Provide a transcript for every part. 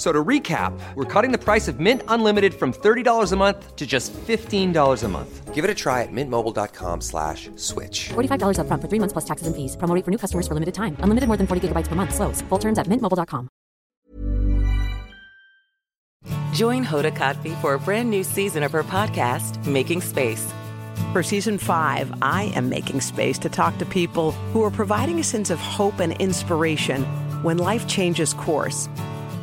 So to recap, we're cutting the price of Mint Unlimited from $30 a month to just $15 a month. Give it a try at mintmobile.com slash switch. $45 up front for three months plus taxes and fees. Promo for new customers for limited time. Unlimited more than 40 gigabytes per month. Slows. Full terms at mintmobile.com. Join Hoda Kotb for a brand new season of her podcast, Making Space. For season five, I am making space to talk to people who are providing a sense of hope and inspiration when life changes course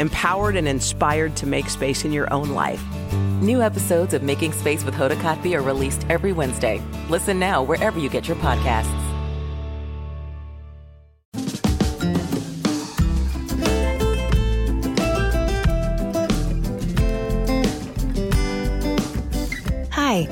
empowered and inspired to make space in your own life. New episodes of Making Space with Hoda Kotb are released every Wednesday. Listen now wherever you get your podcasts.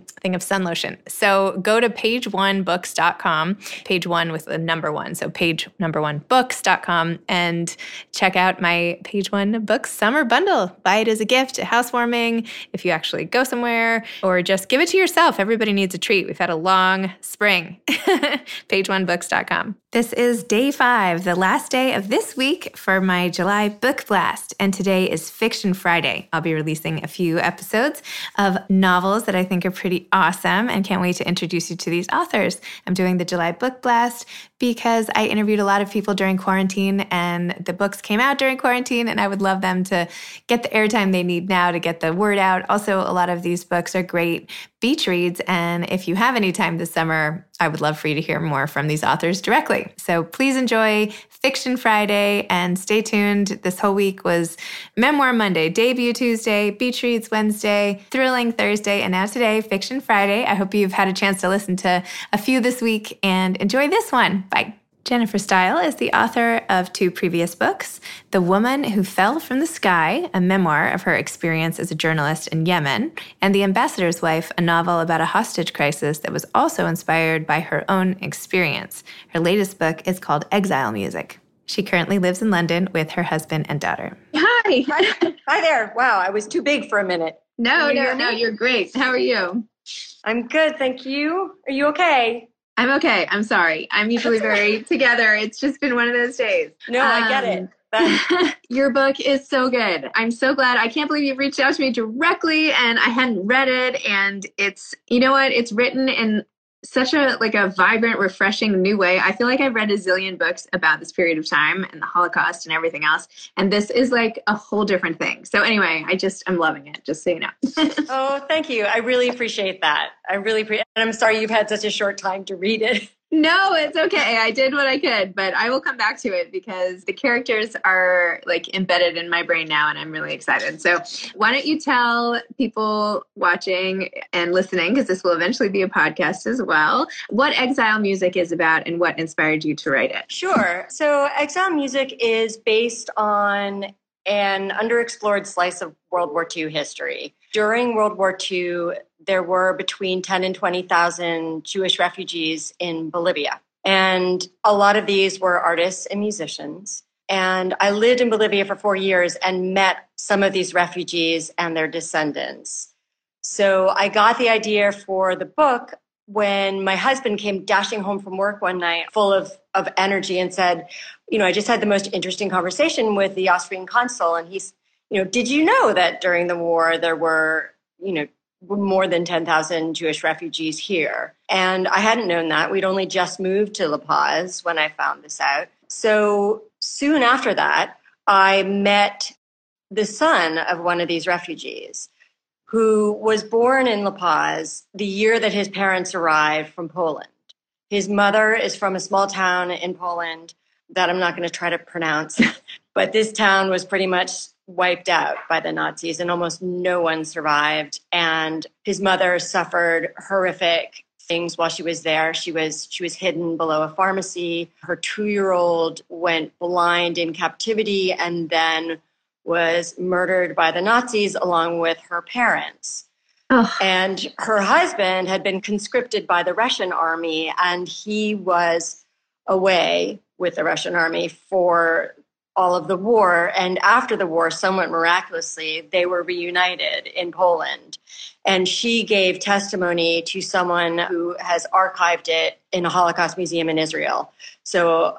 thing of sun lotion. So go to pageonebooks.com, page one with the number one. So page number one books.com and check out my Page One Books Summer Bundle. Buy it as a gift, a housewarming, if you actually go somewhere, or just give it to yourself. Everybody needs a treat. We've had a long spring. PageOneBooks.com. This is day five, the last day of this week for my July book blast. And today is Fiction Friday. I'll be releasing a few episodes of novels that I think are pretty awesome and can't wait to introduce you to these authors. I'm doing the July book blast because I interviewed a lot of people during quarantine and the books came out during quarantine, and I would love them to get the airtime they need now to get the word out. Also, a lot of these books are great beach reads. And if you have any time this summer, I would love for you to hear more from these authors directly. So please enjoy Fiction Friday and stay tuned. This whole week was Memoir Monday, Debut Tuesday, Beach Reads Wednesday, Thrilling Thursday, and now today, Fiction Friday. I hope you've had a chance to listen to a few this week and enjoy this one. Bye. Jennifer Steil is the author of two previous books The Woman Who Fell from the Sky, a memoir of her experience as a journalist in Yemen, and The Ambassador's Wife, a novel about a hostage crisis that was also inspired by her own experience. Her latest book is called Exile Music. She currently lives in London with her husband and daughter. Hi. Hi there. Wow, I was too big for a minute. No, no, no, you're great. How are you? I'm good, thank you. Are you okay? I'm okay. I'm sorry. I'm usually very together. It's just been one of those days. No, um, I get it. Um, your book is so good. I'm so glad. I can't believe you've reached out to me directly and I hadn't read it. And it's, you know what? It's written in such a like a vibrant refreshing new way. I feel like i've read a zillion books about this period of time and the holocaust and everything else and this is like a whole different thing. So anyway i just i'm loving it just so you know. Oh thank you. I really appreciate that. I really appreciate and i'm sorry you've had such a short time to read it no, it's okay. I did what I could, but I will come back to it because the characters are like embedded in my brain now and I'm really excited. So, why don't you tell people watching and listening, because this will eventually be a podcast as well, what Exile Music is about and what inspired you to write it? Sure. So, Exile Music is based on an underexplored slice of World War II history. During World War II, there were between 10 and 20,000 Jewish refugees in Bolivia. And a lot of these were artists and musicians. And I lived in Bolivia for four years and met some of these refugees and their descendants. So I got the idea for the book when my husband came dashing home from work one night full of, of energy and said, you know, I just had the most interesting conversation with the Austrian consul. And he's, you know, did you know that during the war there were, you know, more than 10,000 Jewish refugees here? And I hadn't known that. We'd only just moved to La Paz when I found this out. So soon after that, I met the son of one of these refugees who was born in La Paz the year that his parents arrived from Poland. His mother is from a small town in Poland that I'm not going to try to pronounce, but this town was pretty much wiped out by the Nazis and almost no one survived. And his mother suffered horrific things while she was there. She was she was hidden below a pharmacy. Her 2-year-old went blind in captivity and then was murdered by the Nazis along with her parents. And her husband had been conscripted by the Russian army, and he was away with the Russian army for all of the war. And after the war, somewhat miraculously, they were reunited in Poland. And she gave testimony to someone who has archived it in a Holocaust museum in Israel. So,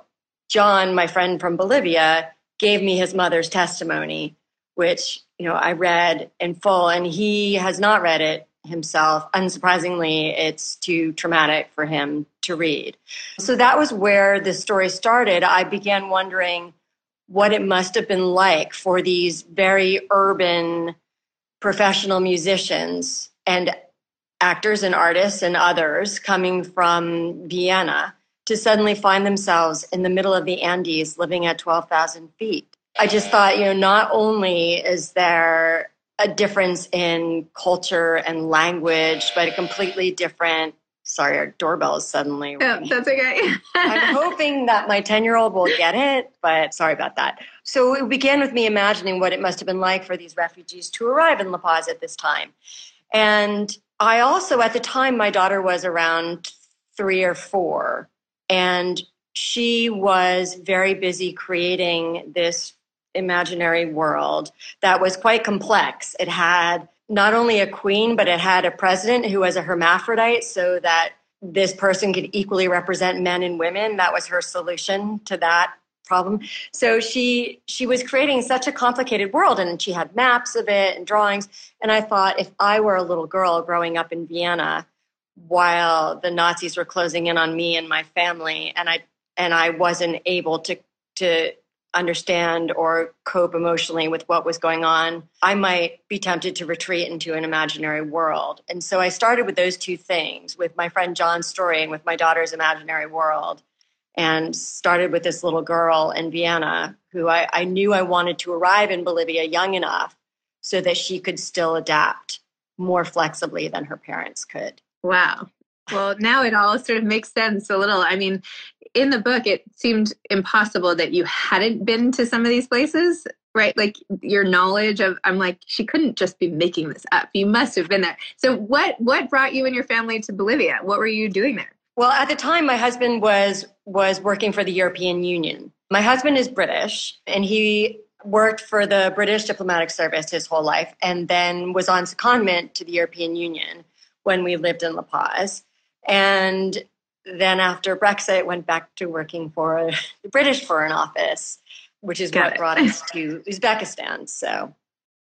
John, my friend from Bolivia, gave me his mother's testimony, which you know I read in full, and he has not read it himself. Unsurprisingly, it's too traumatic for him to read. So that was where the story started. I began wondering what it must have been like for these very urban professional musicians and actors and artists and others coming from Vienna to suddenly find themselves in the middle of the Andes living at 12,000 feet. I just thought, you know, not only is there a difference in culture and language, but a completely different. Sorry, our doorbell is suddenly. Oh, yeah, that's okay. I'm hoping that my 10 year old will get it, but sorry about that. So it began with me imagining what it must have been like for these refugees to arrive in La Paz at this time. And I also, at the time, my daughter was around three or four. And she was very busy creating this imaginary world that was quite complex. It had not only a queen, but it had a president who was a hermaphrodite so that this person could equally represent men and women. That was her solution to that problem. So she she was creating such a complicated world and she had maps of it and drawings and I thought if I were a little girl growing up in Vienna while the Nazis were closing in on me and my family and I and I wasn't able to to understand or cope emotionally with what was going on, I might be tempted to retreat into an imaginary world. And so I started with those two things with my friend John's story and with my daughter's imaginary world, and started with this little girl in Vienna who I, I knew I wanted to arrive in Bolivia young enough so that she could still adapt more flexibly than her parents could. Wow. Well, now it all sort of makes sense a little. I mean, in the book, it seemed impossible that you hadn't been to some of these places, right? Like your knowledge of, I'm like, she couldn't just be making this up. You must have been there. So, what what brought you and your family to Bolivia? What were you doing there? Well, at the time, my husband was was working for the European Union. My husband is British, and he worked for the British diplomatic service his whole life, and then was on secondment to the European Union when we lived in La Paz. And then after Brexit, went back to working for the British Foreign Office, which is Got what it. brought us to Uzbekistan. So,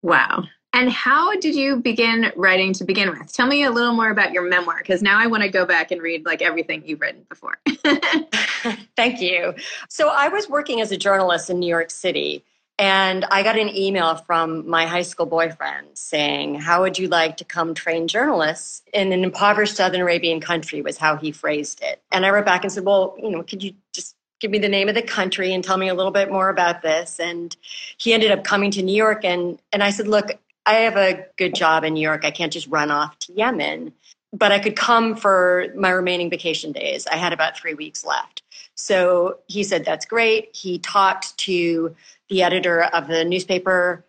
Wow. And how did you begin writing to begin with? Tell me a little more about your memoir, because now I want to go back and read like everything you've written before. thank you. So, I was working as a journalist in New York City, and I got an email from my high school boyfriend saying, How would you like to come train journalists in an impoverished Southern Arabian country? was how he phrased it. And I wrote back and said, Well, you know, could you just give me the name of the country and tell me a little bit more about this? And he ended up coming to New York. And, and I said, Look, I have a good job in New York. I can't just run off to Yemen, but I could come for my remaining vacation days. I had about three weeks left. So he said, That's great. He talked to the editor of the newspaper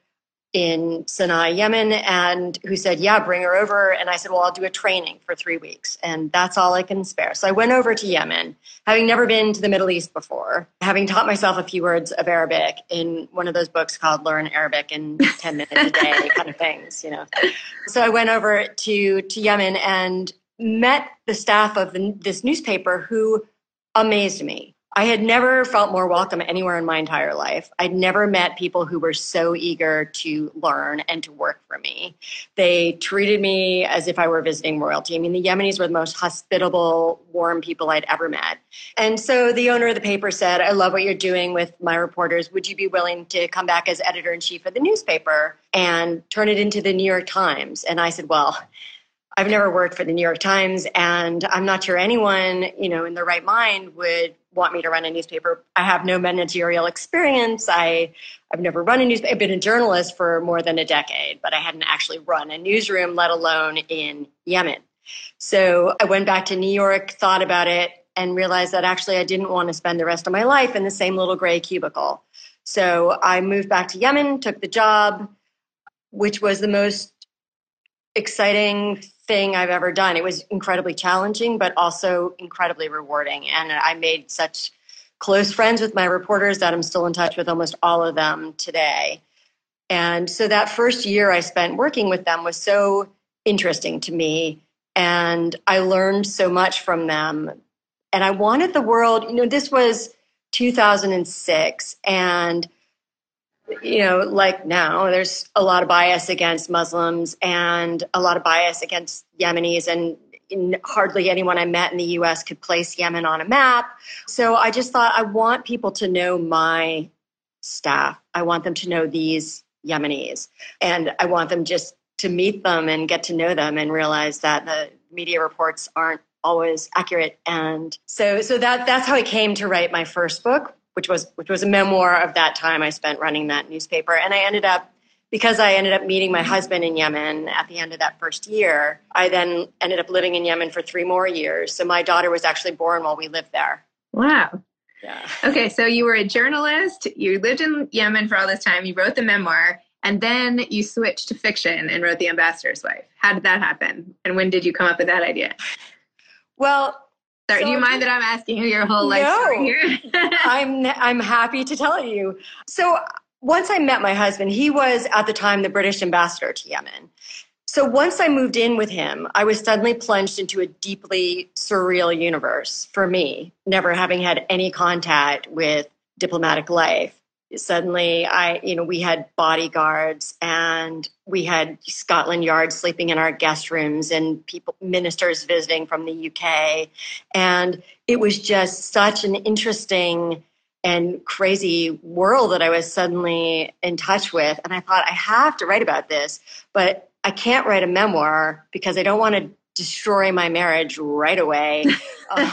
in Sana'a, Yemen, and who said, Yeah, bring her over. And I said, Well, I'll do a training for three weeks, and that's all I can spare. So I went over to Yemen, having never been to the Middle East before, having taught myself a few words of Arabic in one of those books called Learn Arabic in 10 minutes a day kind of things, you know. So I went over to, to Yemen and met the staff of the, this newspaper who amazed me. I had never felt more welcome anywhere in my entire life. I'd never met people who were so eager to learn and to work for me. They treated me as if I were visiting royalty. I mean, the Yemenis were the most hospitable, warm people I'd ever met. And so the owner of the paper said, I love what you're doing with my reporters. Would you be willing to come back as editor in chief of the newspaper and turn it into the New York Times? And I said, Well, I've never worked for the New York Times, and I'm not sure anyone, you know, in their right mind would want me to run a newspaper. I have no managerial experience. I, I've never run a newspaper. I've been a journalist for more than a decade, but I hadn't actually run a newsroom, let alone in Yemen. So I went back to New York, thought about it, and realized that actually I didn't want to spend the rest of my life in the same little gray cubicle. So I moved back to Yemen, took the job, which was the most exciting thing I've ever done. It was incredibly challenging, but also incredibly rewarding. And I made such close friends with my reporters that I'm still in touch with almost all of them today. And so that first year I spent working with them was so interesting to me. And I learned so much from them. And I wanted the world, you know, this was 2006. And you know, like now, there's a lot of bias against Muslims and a lot of bias against Yemenis, and hardly anyone I met in the US could place Yemen on a map. So I just thought, I want people to know my staff. I want them to know these Yemenis, and I want them just to meet them and get to know them and realize that the media reports aren't always accurate and so so that that's how i came to write my first book which was which was a memoir of that time I spent running that newspaper. And I ended up because I ended up meeting my husband in Yemen at the end of that first year, I then ended up living in Yemen for three more years. So my daughter was actually born while we lived there. Wow. Yeah. Okay, so you were a journalist, you lived in Yemen for all this time, you wrote the memoir, and then you switched to fiction and wrote The Ambassador's Wife. How did that happen? And when did you come up with that idea? Well, Sorry, so do you mind that I'm asking you your whole life no, story here? I'm I'm happy to tell you. So once I met my husband, he was at the time the British ambassador to Yemen. So once I moved in with him, I was suddenly plunged into a deeply surreal universe for me, never having had any contact with diplomatic life suddenly i you know we had bodyguards and we had scotland yard sleeping in our guest rooms and people ministers visiting from the uk and it was just such an interesting and crazy world that i was suddenly in touch with and i thought i have to write about this but i can't write a memoir because i don't want to destroy my marriage right away. Uh,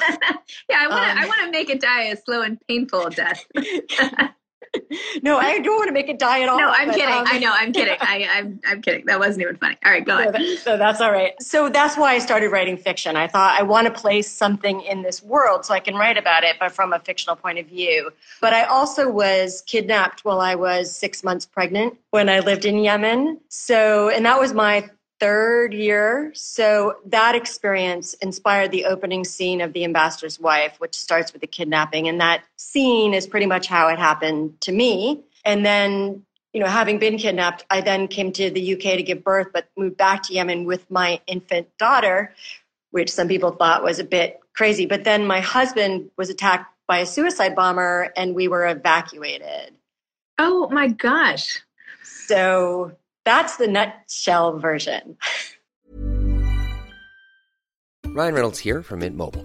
yeah, I want to. Um, I want to make it die a slow and painful death. no, I don't want to make it die at all. No, I'm but, kidding. Um, I know, I'm kidding. I, am I'm, I'm kidding. That wasn't even funny. All right, go ahead. So, so that's all right. So that's why I started writing fiction. I thought I want to place something in this world so I can write about it, but from a fictional point of view. But I also was kidnapped while I was six months pregnant when I lived in Yemen. So, and that was my third year. So that experience inspired the opening scene of The Ambassador's Wife, which starts with the kidnapping. And that scene is pretty much how it happened to me. And then, you know, having been kidnapped, I then came to the UK to give birth, but moved back to Yemen with my infant daughter, which some people thought was a bit crazy. But then my husband was attacked by a suicide bomber and we were evacuated. Oh my gosh. So that's the nutshell version. Ryan Reynolds here from Mint Mobile.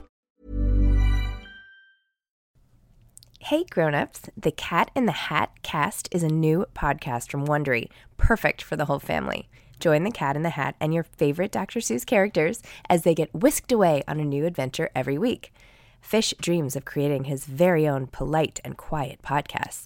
Hey grown-ups, the Cat in the Hat cast is a new podcast from Wondery, perfect for the whole family. Join the Cat in the Hat and your favorite Dr. Seuss characters as they get whisked away on a new adventure every week. Fish dreams of creating his very own polite and quiet podcasts.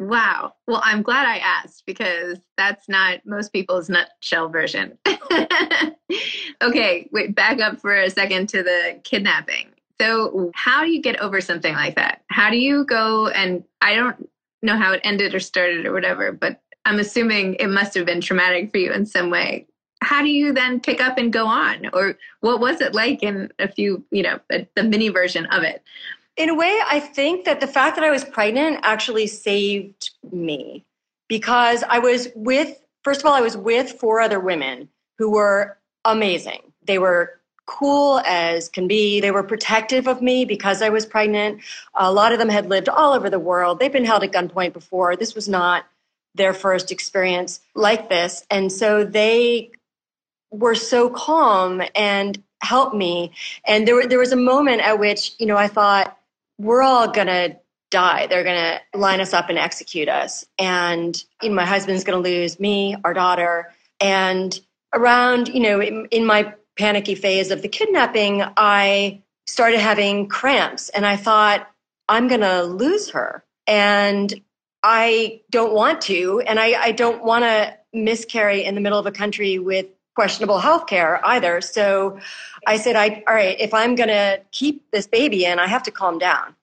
Wow. Well, I'm glad I asked because that's not most people's nutshell version. okay, wait, back up for a second to the kidnapping. So, how do you get over something like that? How do you go and I don't know how it ended or started or whatever, but I'm assuming it must have been traumatic for you in some way. How do you then pick up and go on? Or what was it like in a few, you know, the mini version of it? In a way, I think that the fact that I was pregnant actually saved me because I was with, first of all, I was with four other women who were amazing. They were cool as can be. They were protective of me because I was pregnant. A lot of them had lived all over the world. They've been held at gunpoint before. This was not their first experience like this. And so they were so calm and helped me. And there, were, there was a moment at which, you know, I thought, we're all going to die. They're going to line us up and execute us. And you know, my husband's going to lose me, our daughter. And around, you know, in, in my panicky phase of the kidnapping, I started having cramps and I thought, I'm going to lose her. And I don't want to. And I, I don't want to miscarry in the middle of a country with questionable health care either. So I said, I, all right, if I'm going to keep this baby in, I have to calm down.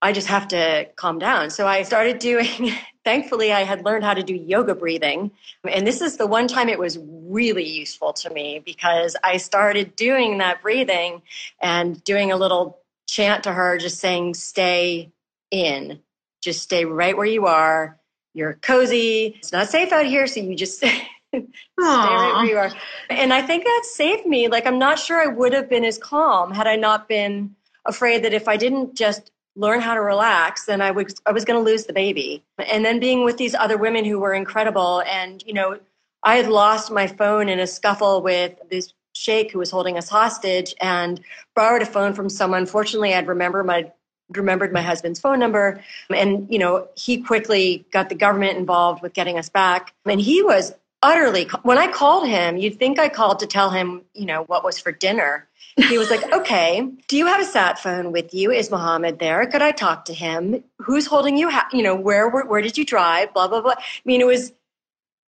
I just have to calm down. So I started doing, thankfully, I had learned how to do yoga breathing. And this is the one time it was really useful to me because I started doing that breathing and doing a little chant to her, just saying, stay in, just stay right where you are. You're cozy. It's not safe out here. So you just Stay right where you are. And I think that saved me. Like, I'm not sure I would have been as calm had I not been afraid that if I didn't just learn how to relax, then I was I was going to lose the baby. And then being with these other women who were incredible, and you know, I had lost my phone in a scuffle with this sheikh who was holding us hostage, and borrowed a phone from someone. Fortunately, I'd remember my remembered my husband's phone number and you know he quickly got the government involved with getting us back and he was utterly when i called him you'd think i called to tell him you know what was for dinner. He was like okay do you have a sat phone with you? Is mohammed there? Could i talk to him? Who's holding you? Ha- you know where, where where did you drive? Blah blah blah. I mean it was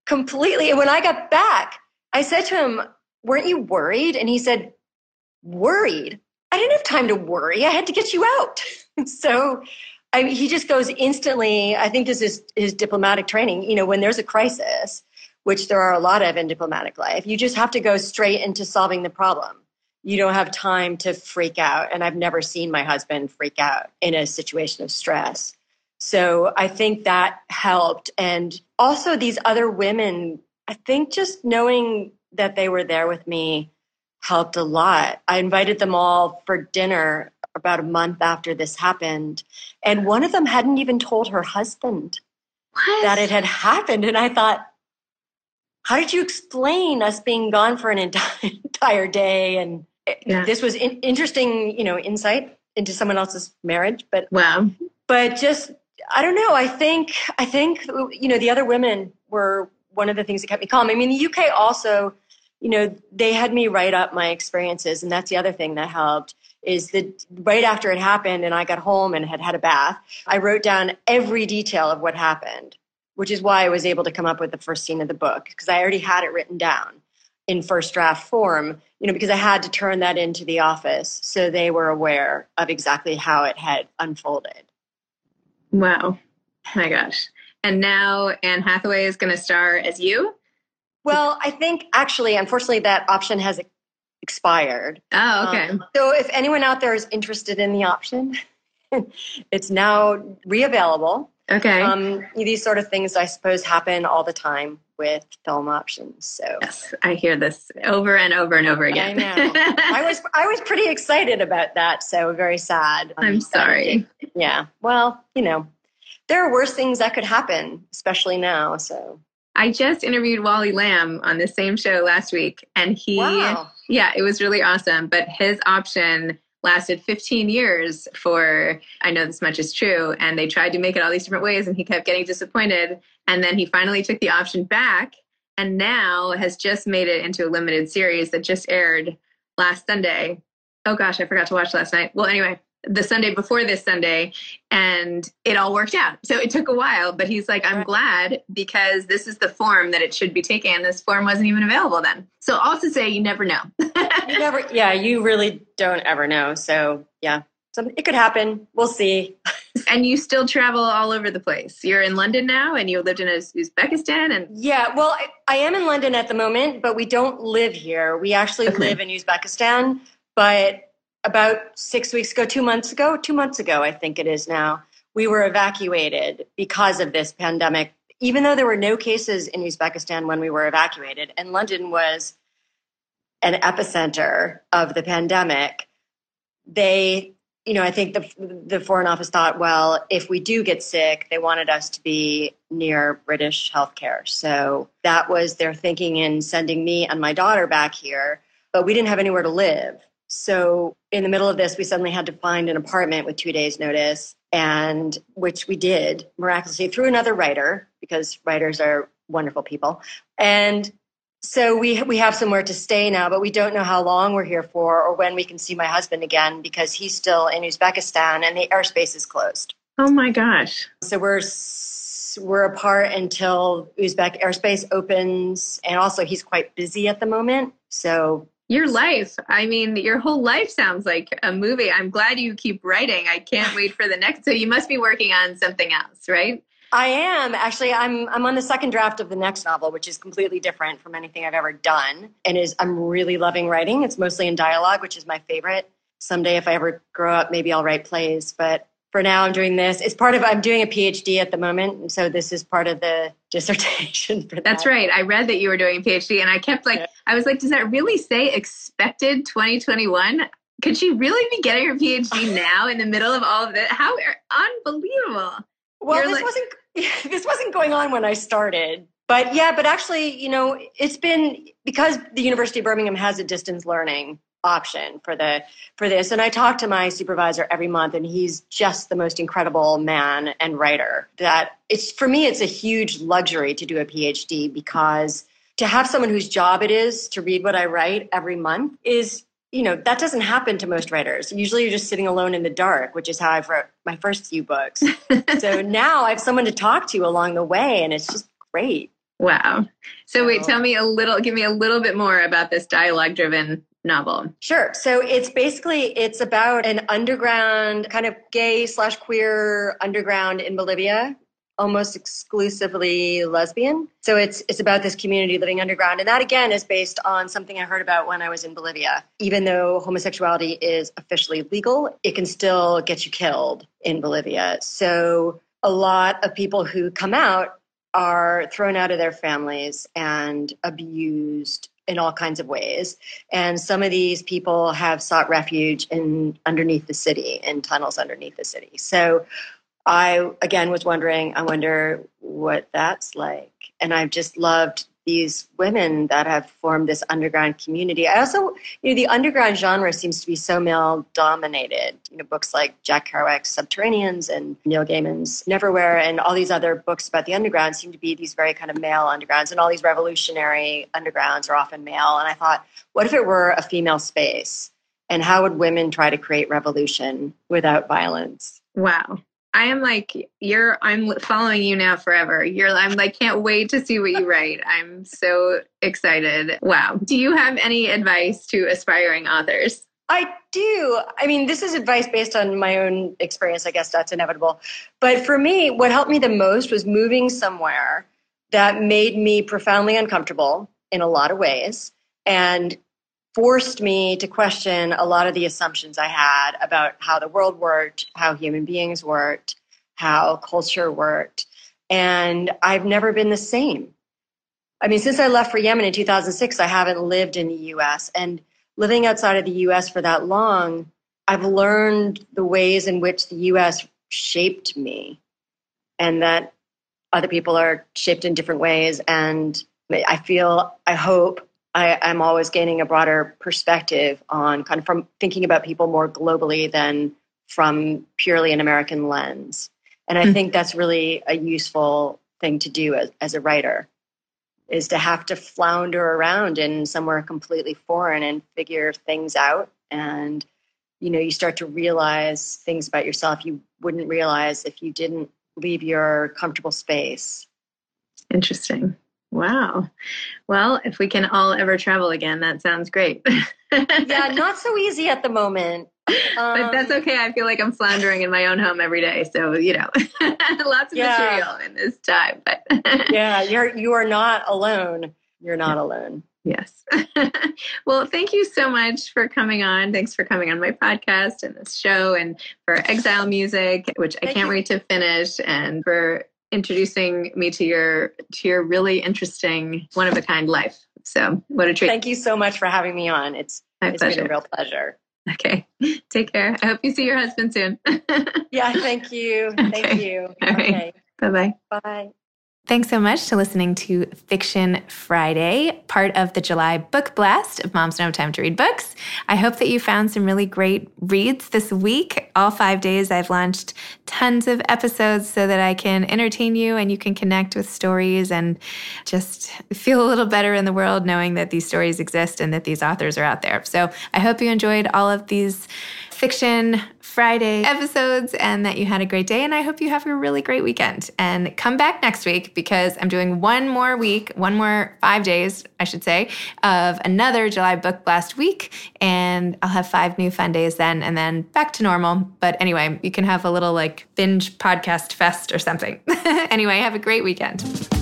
completely and when i got back i said to him weren't you worried? And he said worried? I didn't have time to worry. I had to get you out. So I mean, he just goes instantly i think this is his diplomatic training you know when there's a crisis which there are a lot of in diplomatic life. You just have to go straight into solving the problem. You don't have time to freak out. And I've never seen my husband freak out in a situation of stress. So I think that helped. And also, these other women, I think just knowing that they were there with me helped a lot. I invited them all for dinner about a month after this happened. And one of them hadn't even told her husband what? that it had happened. And I thought, how did you explain us being gone for an entire day? And yeah. this was in- interesting, you know, insight into someone else's marriage. But wow, but just I don't know. I think I think you know the other women were one of the things that kept me calm. I mean, the UK also, you know, they had me write up my experiences, and that's the other thing that helped is that right after it happened and I got home and had had a bath, I wrote down every detail of what happened, which is why I was able to come up with the first scene of the book because I already had it written down in first draft form, you know, because I had to turn that into the office so they were aware of exactly how it had unfolded. Wow. My gosh. And now Anne Hathaway is going to star as you? Well, I think actually, unfortunately, that option has expired. Oh, okay. Um, so if anyone out there is interested in the option, it's now reavailable. Okay. Um, these sort of things, I suppose, happen all the time with film options. So yes, I hear this over and over and over again. I know. I was I was pretty excited about that. So very sad. I'm sorry. Yeah. Well, you know, there are worse things that could happen, especially now. So I just interviewed Wally Lamb on the same show last week, and he, wow. yeah, it was really awesome. But his option lasted 15 years for I know this much is true, and they tried to make it all these different ways, and he kept getting disappointed. And then he finally took the option back, and now has just made it into a limited series that just aired last Sunday. Oh gosh, I forgot to watch last night. Well, anyway, the Sunday before this Sunday, and it all worked out. So it took a while, but he's like, I'm glad because this is the form that it should be taking. And this form wasn't even available then. So also say you never know. you never, yeah, you really don't ever know. So yeah, so it could happen. We'll see. and you still travel all over the place. You're in London now, and you lived in Uzbekistan, and yeah. Well, I, I am in London at the moment, but we don't live here. We actually okay. live in Uzbekistan, but about six weeks ago, two months ago, two months ago, I think it is now, we were evacuated because of this pandemic, even though there were no cases in Uzbekistan when we were evacuated. And London was an epicenter of the pandemic. They, you know, I think the, the Foreign Office thought, well, if we do get sick, they wanted us to be near British healthcare. So that was their thinking in sending me and my daughter back here. But we didn't have anywhere to live. So in the middle of this, we suddenly had to find an apartment with two days' notice, and which we did miraculously through another writer because writers are wonderful people. And so we we have somewhere to stay now, but we don't know how long we're here for or when we can see my husband again because he's still in Uzbekistan and the airspace is closed. Oh my gosh! So we're we're apart until Uzbek airspace opens, and also he's quite busy at the moment. So your life. I mean, your whole life sounds like a movie. I'm glad you keep writing. I can't wait for the next. So you must be working on something else, right? I am actually. I'm I'm on the second draft of the next novel, which is completely different from anything I've ever done, and is I'm really loving writing. It's mostly in dialogue, which is my favorite. Someday, if I ever grow up, maybe I'll write plays. But for now i'm doing this. It's part of i'm doing a phd at the moment and so this is part of the dissertation for that. that's right. I read that you were doing a phd and i kept like yeah. i was like does that really say expected 2021 could she really be getting her phd now in the middle of all of this how unbelievable. Well You're this like, wasn't this wasn't going on when i started but yeah but actually you know it's been because the university of birmingham has a distance learning option for the for this. And i talk to my supervisor every month and he's just the most incredible man and writer. That it's for me it's a huge luxury to do a phd because to have someone whose job it is to read what i write every month is you know that doesn't happen to most writers. Usually you're just sitting alone in the dark which is how i've wrote my first few books. So now i have someone to talk to along the way and it's just great. Wow. So wait tell me a little give me a little bit more about this dialogue driven novel? Sure. So it's basically it's about an underground kind of gay slash queer underground in Bolivia, almost exclusively lesbian. So it's it's about this community living underground, and that again is based on something I heard about when I was in Bolivia. Even though homosexuality is officially legal, it can still get you killed in Bolivia. So a lot of people who come out are thrown out of their families and abused in all kinds of ways. And some of these people have sought refuge in underneath the city, in tunnels underneath the city. So I again was wondering, I wonder what that's like. And I've just loved these women that have formed this underground community. I also, you know, the underground genre seems to be so male dominated. You know, books like Jack Kerouac's Subterraneans and Neil Gaiman's Neverwhere and all these other books about the underground seem to be these very kind of male undergrounds. And all these revolutionary undergrounds are often male. And I thought, what if it were a female space? And how would women try to create revolution without violence? Wow. I am like you're I'm following you now forever. You're I'm like can't wait to see what you write. I'm so excited. Wow. Do you have any advice to aspiring authors? I do. I mean, this is advice based on my own experience. I guess that's inevitable. But for me, what helped me the most was moving somewhere that made me profoundly uncomfortable in a lot of ways and forced me to question a lot of the assumptions I had about how the world worked, how human beings worked, how culture worked. And I've never been the same. I mean, since I left for Yemen in 2006, I haven't lived in the US. And living outside of the US for that long, I've learned the ways in which the US shaped me and that other people are shaped in different ways. And I feel, I hope I, am always gaining a broader perspective on kind of from thinking about people more globally than from purely an American lens. And I mm-hmm. think that's really a useful thing to do as, as a writer is to have to flounder around in somewhere completely foreign and figure things out. And, you know, you start to realize things about yourself you wouldn't realize if you didn't leave your comfortable space. Interesting. Wow. Well, if we can all ever travel again, that sounds great. yeah, not so easy at the moment. Um, but that's okay. I feel like I'm floundering in my own home every day. So, you know, lots of yeah. material in this time. But yeah, you're you are not alone. You're not yeah. alone. Yes. well, thank you so much for coming on. Thanks for coming on my podcast and this show and for Exile Music, which I can't you. wait to finish, and for introducing me to your to your really interesting one of a kind life. So what a treat. Thank you so much for having me on. It's My it's pleasure. been a real pleasure. Okay. Take care. I hope you see your husband soon. yeah, thank you. Thank okay. you. Okay. Bye-bye. Bye. Thanks so much to listening to Fiction Friday, part of the July Book Blast of Moms Have Time to Read Books. I hope that you found some really great reads this week. All five days, I've launched tons of episodes so that I can entertain you and you can connect with stories and just feel a little better in the world knowing that these stories exist and that these authors are out there. So I hope you enjoyed all of these fiction Friday episodes and that you had a great day. And I hope you have a really great weekend. And come back next week because I'm doing one more week, one more five days, I should say, of another July Book Blast week. And I'll have five new fun days then and then back to normal. But anyway, you can have a little like binge podcast fest or something. anyway, have a great weekend.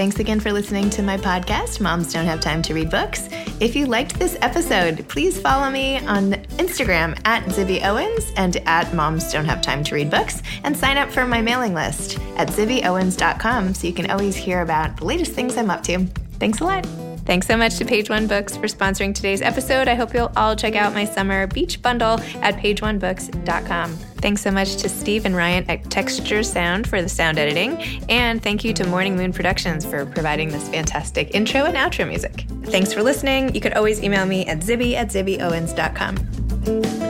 Thanks again for listening to my podcast, Moms Don't Have Time to Read Books. If you liked this episode, please follow me on Instagram at Zibby Owens and at Moms Don't Have Time to Read Books and sign up for my mailing list at zibbyowens.com so you can always hear about the latest things I'm up to. Thanks a lot. Thanks so much to Page One Books for sponsoring today's episode. I hope you'll all check out my summer beach bundle at pageonebooks.com. Thanks so much to Steve and Ryan at Texture Sound for the sound editing. And thank you to Morning Moon Productions for providing this fantastic intro and outro music. Thanks for listening. You could always email me at zibby at zibbyowens.com.